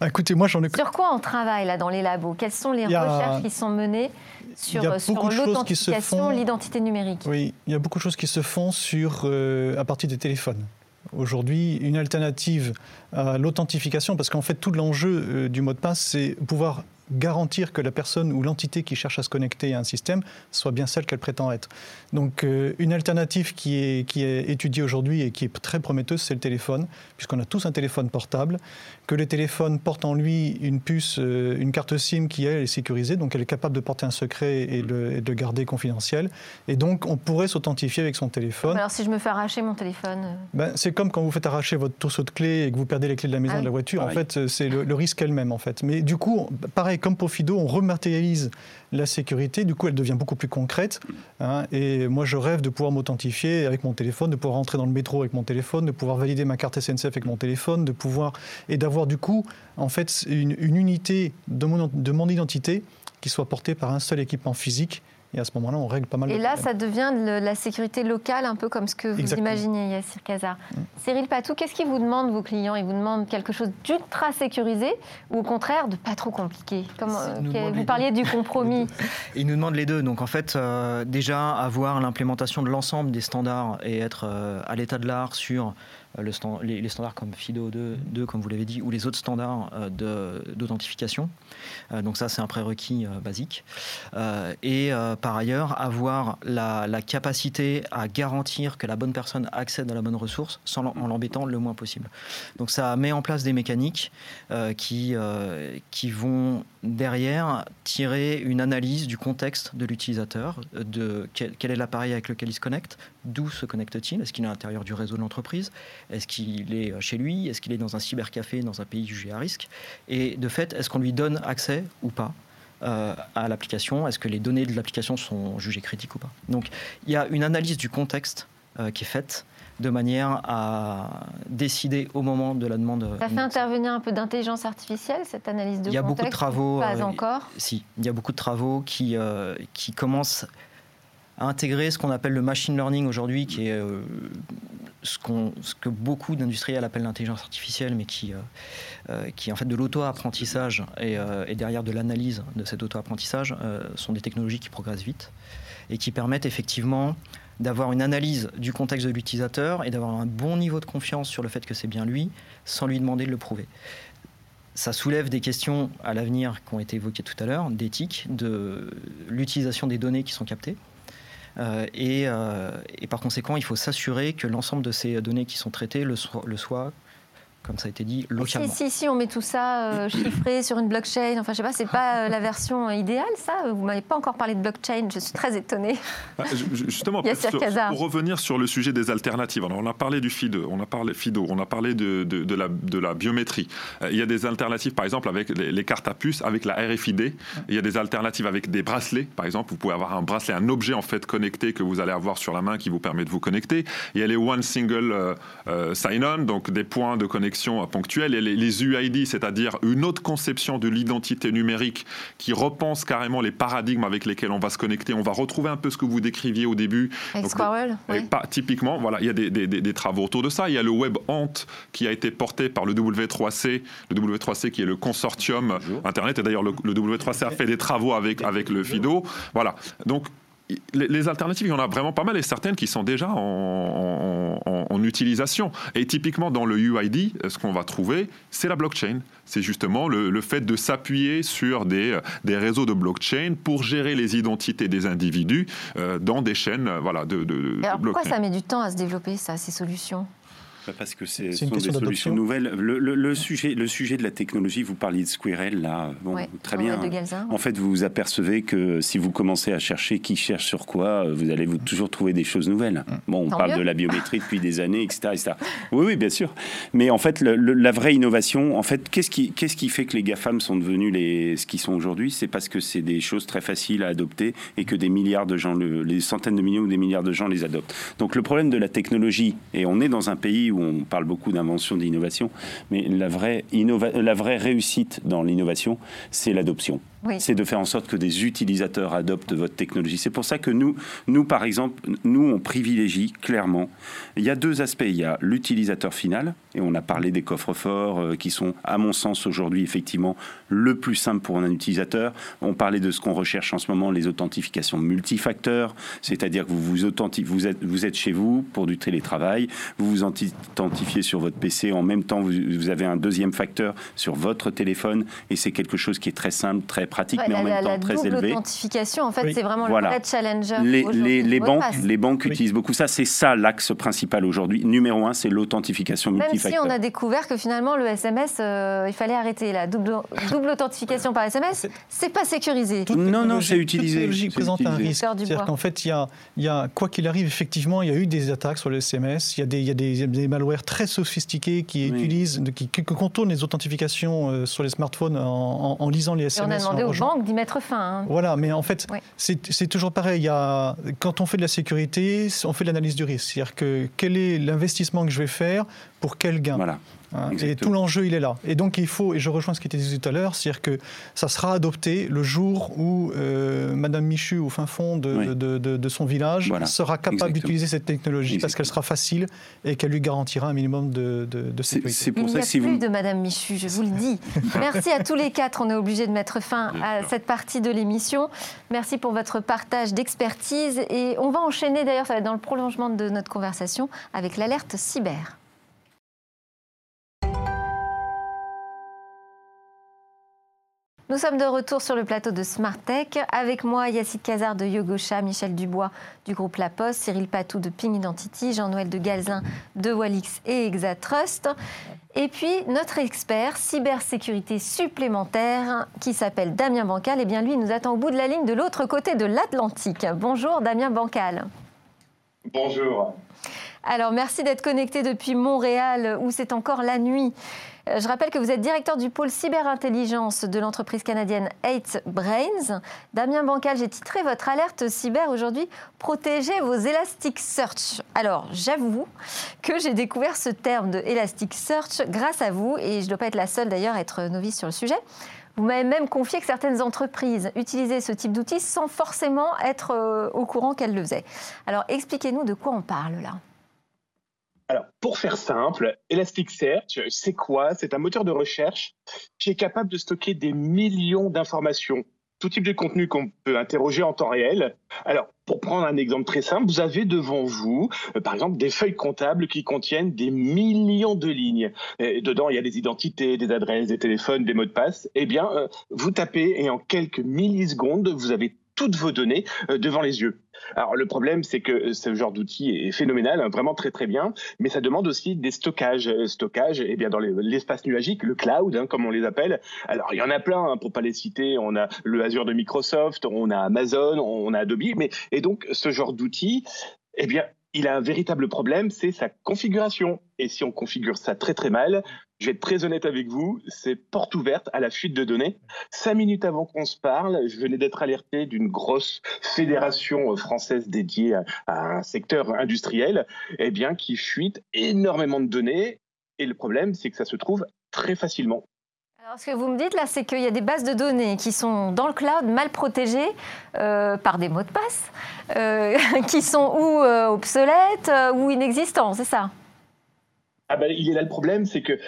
Bah, Écoutez, moi j'en ai... Sur quoi on travaille là dans les labos? Quelles sont les recherches qui sont menées sur, sur l'authentification, l'identité numérique? Oui, il y a beaucoup de choses qui se font sur, euh, à partir des téléphones. Aujourd'hui, une alternative à l'authentification, parce qu'en fait tout l'enjeu euh, du mot de passe, c'est pouvoir garantir que la personne ou l'entité qui cherche à se connecter à un système soit bien celle qu'elle prétend être. Donc euh, une alternative qui est, qui est étudiée aujourd'hui et qui est très prometteuse, c'est le téléphone, puisqu'on a tous un téléphone portable, que le téléphone porte en lui une puce, euh, une carte SIM qui elle est sécurisée, donc elle est capable de porter un secret et de le garder confidentiel. Et donc on pourrait s'authentifier avec son téléphone. Alors si je me fais arracher mon téléphone euh ben, C'est comme quand vous faites arracher votre trousseau de clés et que vous perdez les clés de la maison ah de la voiture. En fait, c'est le, le risque elle-même. En fait. Mais du coup, pareil, comme pour Fido, on rematérialise la sécurité. Du coup, elle devient beaucoup plus concrète. Hein. et moi, je rêve de pouvoir m'authentifier avec mon téléphone, de pouvoir rentrer dans le métro avec mon téléphone, de pouvoir valider ma carte SNCF avec mon téléphone, de pouvoir et d'avoir du coup, en fait, une, unité de mon, de mon identité qui soit portée par un seul équipement physique et à ce moment-là, on règle pas mal et de Et là, ça devient de la sécurité locale, un peu comme ce que vous imaginez, Yassir Kazar. Mm. Cyril Patou, qu'est-ce qu'ils vous demandent, vos clients? Ils vous demandent quelque chose d'ultra sécurisé ou au contraire de pas trop compliqué? Comme, euh, Vous parliez du compromis. Ils nous demandent les deux. Donc en fait, euh, déjà, avoir l'implémentation de l'ensemble des standards et être euh, à l'état de l'art sur euh, les, standards comme FIDO2, comme vous l'avez dit, ou les autres standards euh, d'authentification. Euh, donc ça, c'est un prérequis basique. et par ailleurs, avoir la, capacité à garantir que la bonne personne accède à la bonne ressource sans en l'embêtant le moins possible. Donc ça met en place des mécaniques qui, qui vont derrière tirer une analyse du contexte de l'utilisateur, de quel, est l'appareil avec lequel il se connecte, d'où se connecte-t-il, est-ce qu'il est à l'intérieur du réseau de l'entreprise, est-ce qu'il est chez lui Est-ce qu'il est dans un cybercafé, dans un pays jugé à risque Et de fait, est-ce qu'on lui donne accès ou pas euh, à l'application Est-ce que les données de l'application sont jugées critiques ou pas. Donc, il y a une analyse du contexte euh, qui est faite de manière à décider au moment de la demande. Ça fait intervenir un peu d'intelligence artificielle, cette analyse de Il y a beaucoup de travaux. Pas euh, encore. Si, il y a beaucoup de travaux qui, qui commencent à intégrer ce qu'on appelle le machine learning aujourd'hui, qui est ce, ce, que beaucoup d'industriels appellent l'intelligence artificielle, mais qui, euh, euh, qui est en fait de l'auto-apprentissage et, euh, et, derrière de l'analyse de cet auto-apprentissage, sont des technologies qui progressent vite et qui permettent effectivement d'avoir une analyse du contexte de l'utilisateur et d'avoir un bon niveau de confiance sur le fait que c'est bien lui, sans lui demander de le prouver. Ça soulève des questions à l'avenir qui ont été évoquées tout à l'heure, d'éthique, de l'utilisation des données qui sont captées. Euh, euh, et, par conséquent, il faut s'assurer que l'ensemble de ces données qui sont traitées le, le soient comme ça a été dit, localement. Si, si, on met tout ça euh, chiffré sur une blockchain, enfin je sais pas, c'est pas euh, la version idéale ça? Vous m'avez pas encore parlé de blockchain, je suis très étonnée. Bah, justement, pour, revenir sur le sujet des alternatives, Alors, on a parlé du FIDO, on a parlé FIDO, on a parlé de, de, la, de la, biométrie. Euh, il y a des alternatives, par exemple, avec les, cartes à puce, avec la RFID. Il y a des alternatives avec des bracelets, par exemple. Vous pouvez avoir un bracelet, un objet en fait connecté que vous allez avoir sur la main qui vous permet de vous connecter. Il y a les One Single Sign-On, donc des points de connexion ponctuelle et les, UID, c'est-à-dire une autre conception de l'identité numérique qui repense carrément les paradigmes avec lesquels on va se connecter. On va retrouver un peu ce que vous décriviez au début. Avec Squirrel, pas, Typiquement, voilà, il y a des, travaux autour de ça. Il y a le Web Ant qui a été porté par le W3C, le W3C qui est le consortium Internet. Et d'ailleurs, le, le, W3C a fait des travaux avec, avec le FIDO. Voilà. Donc, les, alternatives, il y en a vraiment pas mal et certaines qui sont déjà en, utilisation. Et typiquement dans le UID, ce qu'on va trouver, c'est la blockchain. C'est justement le, fait de s'appuyer sur des, des, réseaux de blockchain pour gérer les identités des individus euh, dans des chaînes voilà, de, de, alors Pourquoi ça met du temps à se développer, ça, ces solutions? Parce que c'est sont des solutions nouvelles. Le, sujet, le sujet de la technologie, vous parliez de Squirrel, là, bon, très bien. en fait, vous vous apercevez que si vous commencez à chercher qui cherche sur quoi, vous allez vous toujours trouver des choses nouvelles. Mm. Bon, on parle de la biométrie depuis des années, etc., Oui, oui, bien sûr. Mais en fait, la vraie innovation, en fait, qu'est-ce qui, qu'est-ce qui fait que les GAFAM sont devenus les, ce qu'ils sont aujourd'hui? C'est parce que c'est des choses très faciles à adopter et que des milliards de gens, les centaines de millions ou des milliards de gens les adoptent. Donc le problème de la technologie, et on est dans un pays où on parle beaucoup d'invention, d'innovation, mais la vraie, la vraie réussite dans l'innovation, c'est l'adoption. C'est de faire en sorte que des utilisateurs adoptent votre technologie. C'est pour ça que nous, nous, par exemple, nous, on privilégie clairement. Il y a deux aspects. Il y a l'utilisateur final, Et on a parlé des coffres-forts euh, qui sont, à mon sens, aujourd'hui, effectivement, le plus simple pour un utilisateur. On parlait de ce qu'on recherche en ce moment, les authentifications multifacteurs, c'est-à-dire que vous vous, vous, êtes, vous êtes chez vous pour du télétravail, vous vous authentifiez sur votre PC, en même temps, vous, avez un deuxième facteur sur votre téléphone, et c'est quelque chose qui est très simple, très pratique, mais en même temps très élevé. L'authentification, en fait, c'est vraiment le vrai challenger. Les, les, banques, les banques utilisent beaucoup ça. C'est ça l'axe principal aujourd'hui. Numéro un, c'est l'authentification multifacteur. Si on a découvert que finalement, le SMS, euh, il fallait arrêter la double, double authentification par SMS, c'est pas sécurisé. non, non, c'est utilisé. Toute présente un risque. C'est-à-dire qu'en fait, il y a, il y a, quoi qu'il arrive, effectivement, il y a eu des attaques sur le SMS. Il y a des, y a des, des malwares très sophistiqués qui utilisent, qui, qui, contournent les authentifications euh, sur les smartphones en, lisant les SMS. Et on a demandé aux banques d'y mettre fin. Hein. Voilà, mais en fait, c'est toujours pareil. Il y a, quand on fait de la sécurité, on fait l'analyse du risque. C'est-à-dire que quel est l'investissement que je vais faire pour quel gain voilà. Hein, et tout l'enjeu, il est là. Et donc, il faut, et je rejoins ce qui était dit tout à l'heure, c'est-à-dire que ça sera adopté le jour où euh, Madame Michu, au fin fond de, de, son village, sera capable d'utiliser cette technologie parce qu'elle sera facile et qu'elle lui garantira un minimum de, sécurité. C'est pour il n'y a plus de Madame Michu, je vous le dis. Merci à tous les quatre. On est obligé de mettre fin à cette partie de l'émission. Merci pour votre partage d'expertise. Et on va enchaîner, d'ailleurs, ça va être dans le prolongement de notre conversation, avec l'alerte cyber. Nous sommes de retour sur le plateau de Smart Tech. Avec moi, Yacine Cazard de Yogosha, Michel Dubois du groupe La Poste, Cyril Patou de Ping Identity, Jean-Noël de Galzin de Walix et Exatrust. Et puis, notre expert cybersécurité supplémentaire qui s'appelle Damien Bancal, et eh bien lui nous attend au bout de la ligne de l'autre côté de l'Atlantique. Bonjour Damien Bancal. Bonjour. Alors, merci d'être connecté depuis Montréal où c'est encore la nuit. Euh, je rappelle que vous êtes directeur du pôle cyberintelligence de l'entreprise canadienne 8 Brains. Damien Bancal, j'ai titré votre alerte cyber aujourd'hui Protégez vos Elasticsearch. Alors, j'avoue que j'ai découvert ce terme de Elasticsearch grâce à vous et je ne dois pas être la seule d'ailleurs à être novice sur le sujet. Vous m'avez même confié que certaines entreprises utilisaient ce type d'outils sans forcément être euh, au courant qu'elles le faisaient. Alors, expliquez-nous de quoi on parle là. Alors, pour faire simple, Elasticsearch, c'est quoi? C'est un moteur de recherche qui est capable de stocker des millions d'informations, tout type de contenu qu'on peut interroger en temps réel. Alors, pour prendre un exemple très simple, vous avez devant vous, euh, par exemple, des feuilles comptables qui contiennent des millions de lignes. Et dedans, il y a des identités, des adresses, des téléphones, des mots de passe. Eh bien, euh, vous tapez et en quelques millisecondes, vous avez toutes vos données euh, devant les yeux. Alors le problème, c'est que ce genre d'outil est phénoménal, hein, vraiment très très bien, mais ça demande aussi des stockages. Euh, stockage, eh bien dans l'espace nuagique, le cloud, hein, comme on les appelle. Alors il y en a plein, hein, pour pas les citer. On a le Azure de Microsoft, on a Amazon, on a Adobe, mais et donc ce genre d'outil, eh bien il a un véritable problème, c'est sa configuration. Et si on configure ça très très mal, je vais être très honnête avec vous, c'est porte ouverte à la fuite de données. Cinq minutes avant qu'on se parle, je venais d'être alerté d'une grosse fédération française dédiée à, un secteur industriel, eh bien, qui fuite énormément de données. Et le problème, c'est que ça se trouve très facilement. Alors, ce que vous me dites là, c'est qu'il y a des bases de données qui sont dans le cloud, mal protégées euh, par des mots de passe, euh, qui sont ou euh, obsolètes ou inexistants, c'est ça? Ah ben, il est là le problème, c'est que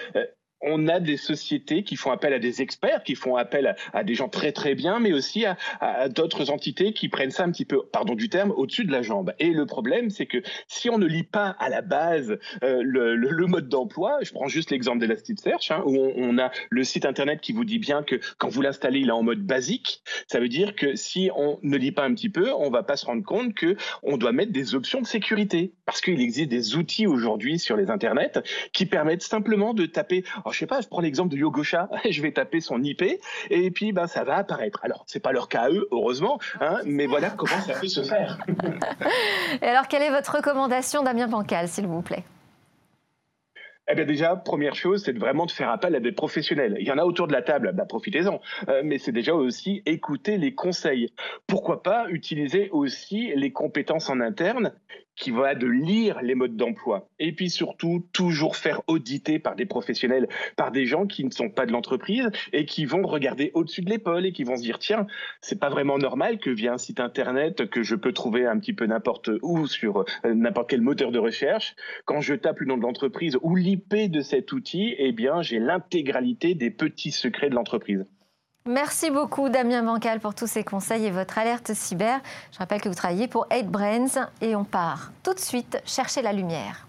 on a des sociétés qui font appel à des experts, qui font appel à, des gens très très bien, mais aussi à, d'autres entités qui prennent ça un petit peu, pardon du terme, au-dessus de la jambe. Et le problème, c'est que si on ne lit pas à la base euh, le, mode d'emploi, je prends juste l'exemple d'Elasticsearch, hein, où on, a le site internet qui vous dit bien que quand vous l'installez, il est en mode basique. Ça veut dire que si on ne lit pas un petit peu, on va pas se rendre compte que on doit mettre des options de sécurité, parce qu'il existe des outils aujourd'hui sur les internets qui permettent simplement de taper. Oh, je sais pas, je prends l'exemple de Yogosha, je vais taper son IP et puis ben, ça va apparaître. Alors, c'est pas leur cas à eux, heureusement, hein, mais voilà comment ça peut se faire. et alors, quelle est votre recommandation, Damien Bancal, s'il vous plaît? Eh bien déjà, première chose, c'est vraiment de faire appel à des professionnels. Il y en a autour de la table, bah, profitez-en. Euh, mais c'est déjà aussi écouter les conseils. Pourquoi pas utiliser aussi les compétences en interne qui va de lire les modes d'emploi et puis surtout toujours faire auditer par des professionnels, par des gens qui ne sont pas de l'entreprise et qui vont regarder au-dessus de l'épaule et qui vont se dire tiens, c'est pas vraiment normal que via un site internet que je peux trouver un petit peu n'importe où sur euh, n'importe quel moteur de recherche, quand je tape le nom de l'entreprise ou l'IP de cet outil, eh bien j'ai l'intégralité des petits secrets de l'entreprise. Merci beaucoup Damien Bancal pour tous ces conseils et votre alerte cyber. Je rappelle que vous travaillez pour 8 Brains et on part tout de suite chercher la lumière.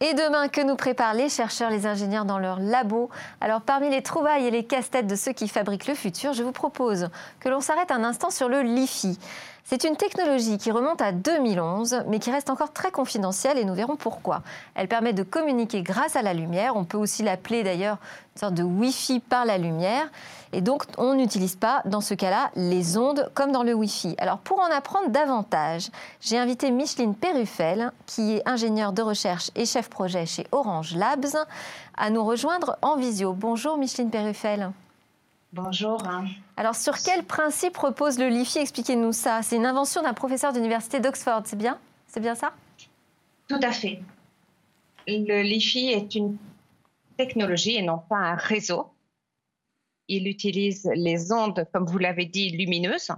Et demain, que nous préparent les chercheurs, les ingénieurs dans leur labo? Alors, parmi les trouvailles et les casse-têtes de ceux qui fabriquent le futur, je vous propose que l'on s'arrête un instant sur le LiFi. C'est une technologie qui remonte à 2011, mais qui reste encore très confidentielle et nous verrons pourquoi. Elle permet de communiquer grâce à la lumière. On peut aussi l'appeler d'ailleurs une sorte de Wi-Fi par la lumière. Et donc, on n'utilise pas, dans ce cas-là, les ondes comme dans le Wi-Fi. Alors, pour en apprendre davantage, j'ai invité Micheline Perruffel, qui est ingénieure de recherche et chef projet chez Orange Labs, à nous rejoindre en visio. Bonjour Micheline Perruffel. Bonjour. Alors, sur quel principe repose le LiFi Expliquez-nous ça. C'est une invention d'un professeur d'université d'Oxford, c'est bien? C'est bien ça? Tout à fait. Le LiFi est une technologie et non pas un réseau. Il utilise les ondes, comme vous l'avez dit, lumineuses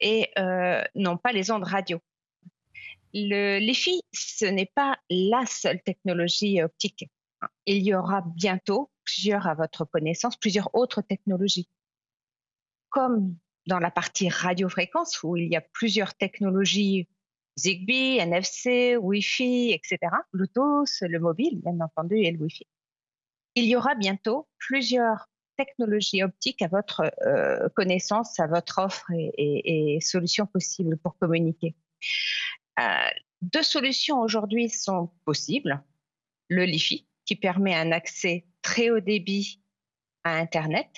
et euh, non pas les ondes radio. Le LiFi, ce n'est pas la seule technologie optique. Il y aura bientôt plusieurs à votre connaissance, plusieurs autres technologies. Comme dans la partie radiofréquence où il y a plusieurs technologies Zigbee, NFC, Wi-Fi, etc. Bluetooth, le mobile, bien entendu, et le Wi-Fi. Il y aura bientôt plusieurs technologies optiques à votre euh, connaissance, à votre offre et, solutions possibles pour communiquer. Euh, deux solutions aujourd'hui sont possibles. Le LiFi, qui permet un accès très haut débit à Internet,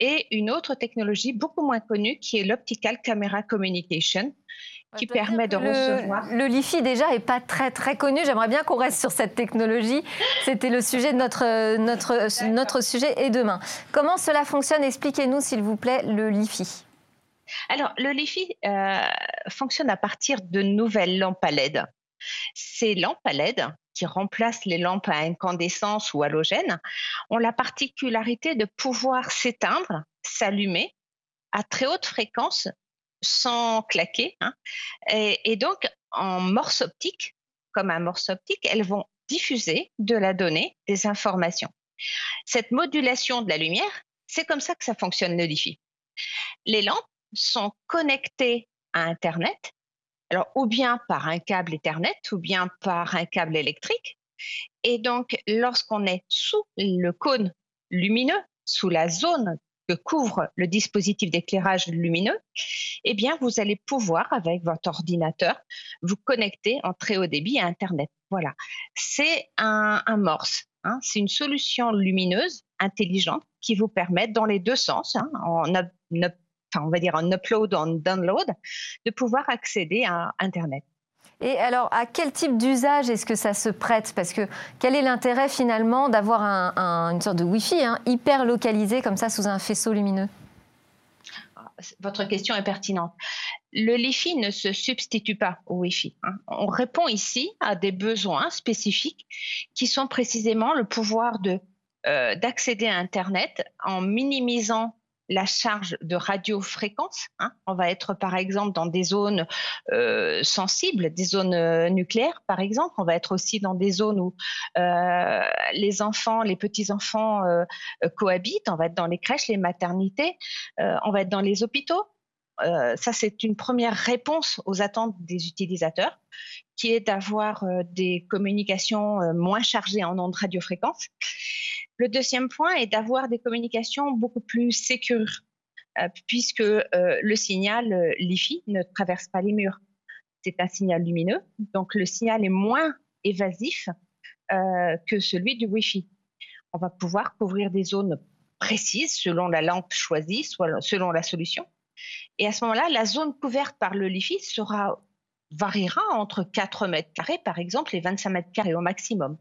et une autre technologie beaucoup moins connue qui est l'Optical Camera Communication, qui permet de recevoir. Le LiFi déjà est pas très très connu. J'aimerais bien qu'on reste sur cette technologie. C'était le sujet de notre notre notre sujet et demain. Comment cela fonctionne? Expliquez-nous s'il vous plaît le LiFi. Alors le LiFi euh, fonctionne à partir de nouvelles lampes à LED. Ces lampes à LED qui remplacent les lampes à incandescence ou halogène ont la particularité de pouvoir s'éteindre, s'allumer à très haute fréquence sans claquer. Hein. Et, donc, en morse optique, comme un morse optique, elles vont diffuser de la donnée, des informations. Cette modulation de la lumière, c'est comme ça que ça fonctionne le Les lampes sont connectées à Internet alors, ou bien par un câble Ethernet, ou bien par un câble électrique. Et donc, lorsqu'on est sous le cône lumineux, sous la zone que couvre le dispositif d'éclairage lumineux, eh bien, vous allez pouvoir, avec votre ordinateur, vous connecter en très haut débit à Internet. Voilà. C'est un, morse. Hein. C'est une solution lumineuse, intelligente, qui vous permet, dans les deux sens, hein, en, on va dire en upload, en download, de pouvoir accéder à Internet. Et alors, à quel type d'usage est-ce que ça se prête? Parce que quel est l'intérêt finalement d'avoir une sorte de Wi-Fi hein, hyper localisé comme ça sous un faisceau lumineux? Votre question est pertinente. Le Wi-Fi ne se substitue pas au Wi-Fi. Hein. On répond ici à des besoins spécifiques qui sont précisément le pouvoir de euh, d'accéder à Internet en minimisant la charge de radiofréquence. Hein. On va être par exemple dans des zones euh, sensibles, des zones euh, nucléaires par exemple. On va être aussi dans des zones où euh, les enfants, les petits-enfants cohabitent. On va être dans les crèches, les maternités. on va être dans les hôpitaux. ça, c'est une première réponse aux attentes des utilisateurs, qui est d'avoir des communications moins chargées en ondes radiofréquences. Le deuxième point est d'avoir des communications beaucoup plus sécures, euh, puisque euh, le signal euh, LiFi ne traverse pas les murs. C'est un signal lumineux, donc le signal est moins évasif que celui du Wi-Fi. On va pouvoir couvrir des zones précises selon la lampe choisie, selon la solution. Et à ce moment-là, la zone couverte par le LiFi variera entre 4 mètres carrés, par exemple, et 25 mètres carrés au maximum.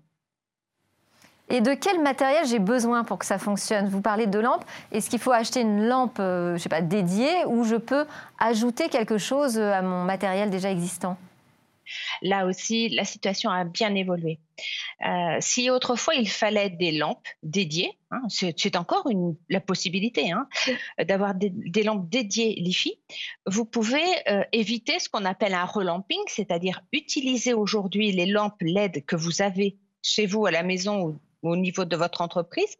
Et de quel matériel j'ai besoin pour que ça fonctionne? Vous parlez de lampe. Est-ce qu'il faut acheter une lampe, je sais pas, dédiée ou je peux ajouter quelque chose à mon matériel déjà existant? Là aussi, la situation a bien évolué. Euh, si autrefois il fallait des lampes dédiées, hein, c'est encore la possibilité hein, d'avoir des, lampes dédiées LiFi, vous pouvez euh, éviter ce qu'on appelle un relamping, c'est-à-dire utiliser aujourd'hui les lampes LED que vous avez chez vous à la maison ou au niveau de votre entreprise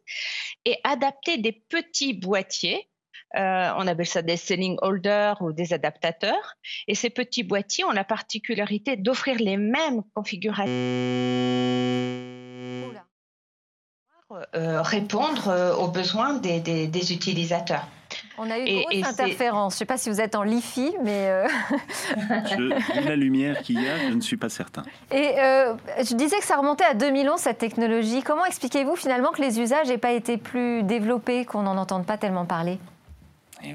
et adapter des petits boîtiers euh, on appelle ça des selling holders ou des adaptateurs. Et ces petits boîtiers ont la particularité d'offrir les mêmes configurations. Euh, répondre euh, aux besoins des, utilisateurs. On a eu une grosse interférence. Je ne sais pas si vous êtes en LiFi, mais... je, la lumière qu'il y a, je ne suis pas certain. Et je disais que ça remontait à 2011, cette technologie. Comment expliquez-vous finalement que les usages n'aient pas été plus développés, qu'on n'en entende pas tellement parler? Eh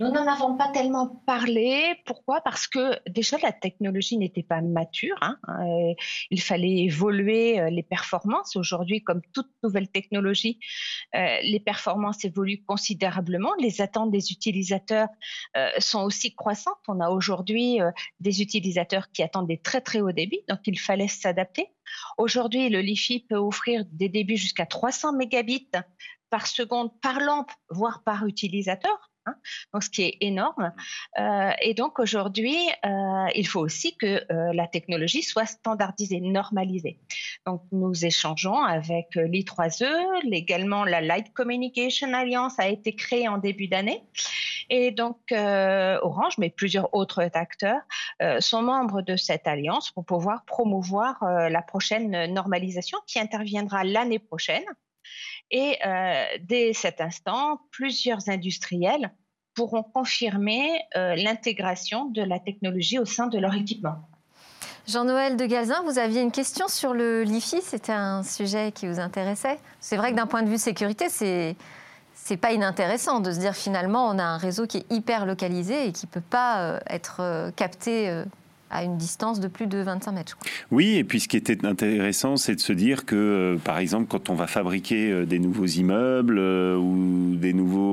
Nous n'en avons pas tellement parlé. Pourquoi? Parce que déjà la technologie n'était pas mature. Hein. Euh, il fallait évoluer euh, les performances. Aujourd'hui, comme toute nouvelle technologie, euh, les performances évoluent considérablement. Les attentes des utilisateurs sont aussi croissantes. On a aujourd'hui des utilisateurs qui attendent des très très hauts débits, donc il fallait s'adapter. Aujourd'hui, le LiFi peut offrir des débits jusqu'à 300 mégabits par seconde par lampe, voire par utilisateur. Hein, donc ce qui est énorme. Euh, et donc aujourd'hui, euh, il faut aussi que euh, la technologie soit standardisée, normalisée. Donc nous échangeons avec l'I3E, également la Light Communication Alliance a été créée en début d'année. Et donc Orange, mais plusieurs autres acteurs, sont membres de cette alliance pour pouvoir promouvoir la prochaine normalisation qui interviendra l'année prochaine. Et euh, dès cet instant, plusieurs industriels pourront confirmer euh, l'intégration de la technologie au sein de leur équipement. Jean-Noël de Galzin, vous aviez une question sur le LiFi, c'était un sujet qui vous intéressait. C'est vrai que d'un point de vue sécurité, c'est c'est pas inintéressant de se dire finalement on a un réseau qui est hyper localisé et qui peut pas euh, être capté à une distance de plus de 25 mètres. Oui, et puis ce qui était intéressant, c'est de se dire que, euh, par exemple, quand on va fabriquer euh, des nouveaux immeubles euh, ou des nouveaux,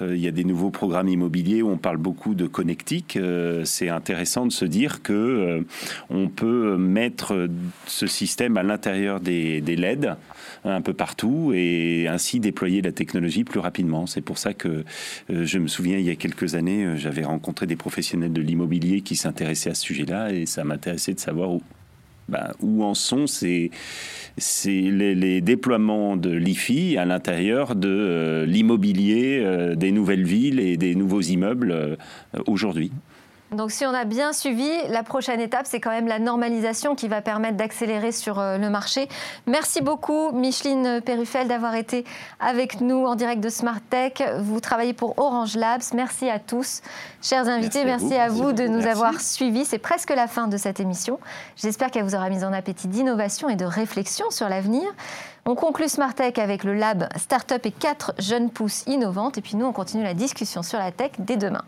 il y a des nouveaux programmes immobiliers où on parle beaucoup de connectique, c'est intéressant de se dire que on peut mettre ce système à l'intérieur des, des LED un peu partout et ainsi déployer la technologie plus rapidement. C'est pour ça que je me souviens, il y a quelques années, j'avais rencontré des professionnels de l'immobilier qui s'intéressaient à ce sujet-là et ça m'intéressait de savoir où, ben, où en sont ces, les, les, déploiements de l'IFI à l'intérieur de euh, l'immobilier euh, des nouvelles villes et des nouveaux immeubles euh, aujourd'hui. Donc si on a bien suivi, la prochaine étape, c'est quand même la normalisation qui va permettre d'accélérer sur euh, le marché. Merci beaucoup, Micheline Perruffel, d'avoir été avec nous en direct de Smart Tech. Vous travaillez pour Orange Labs. Merci à tous. Chers invités, merci à vous, de nous avoir suivis. C'est presque la fin de cette émission. J'espère qu'elle vous aura mis en appétit d'innovation et de réflexion sur l'avenir. On conclut Smart Tech avec le lab Startup et quatre jeunes pousses innovantes. Et puis nous, on continue la discussion sur la tech dès demain.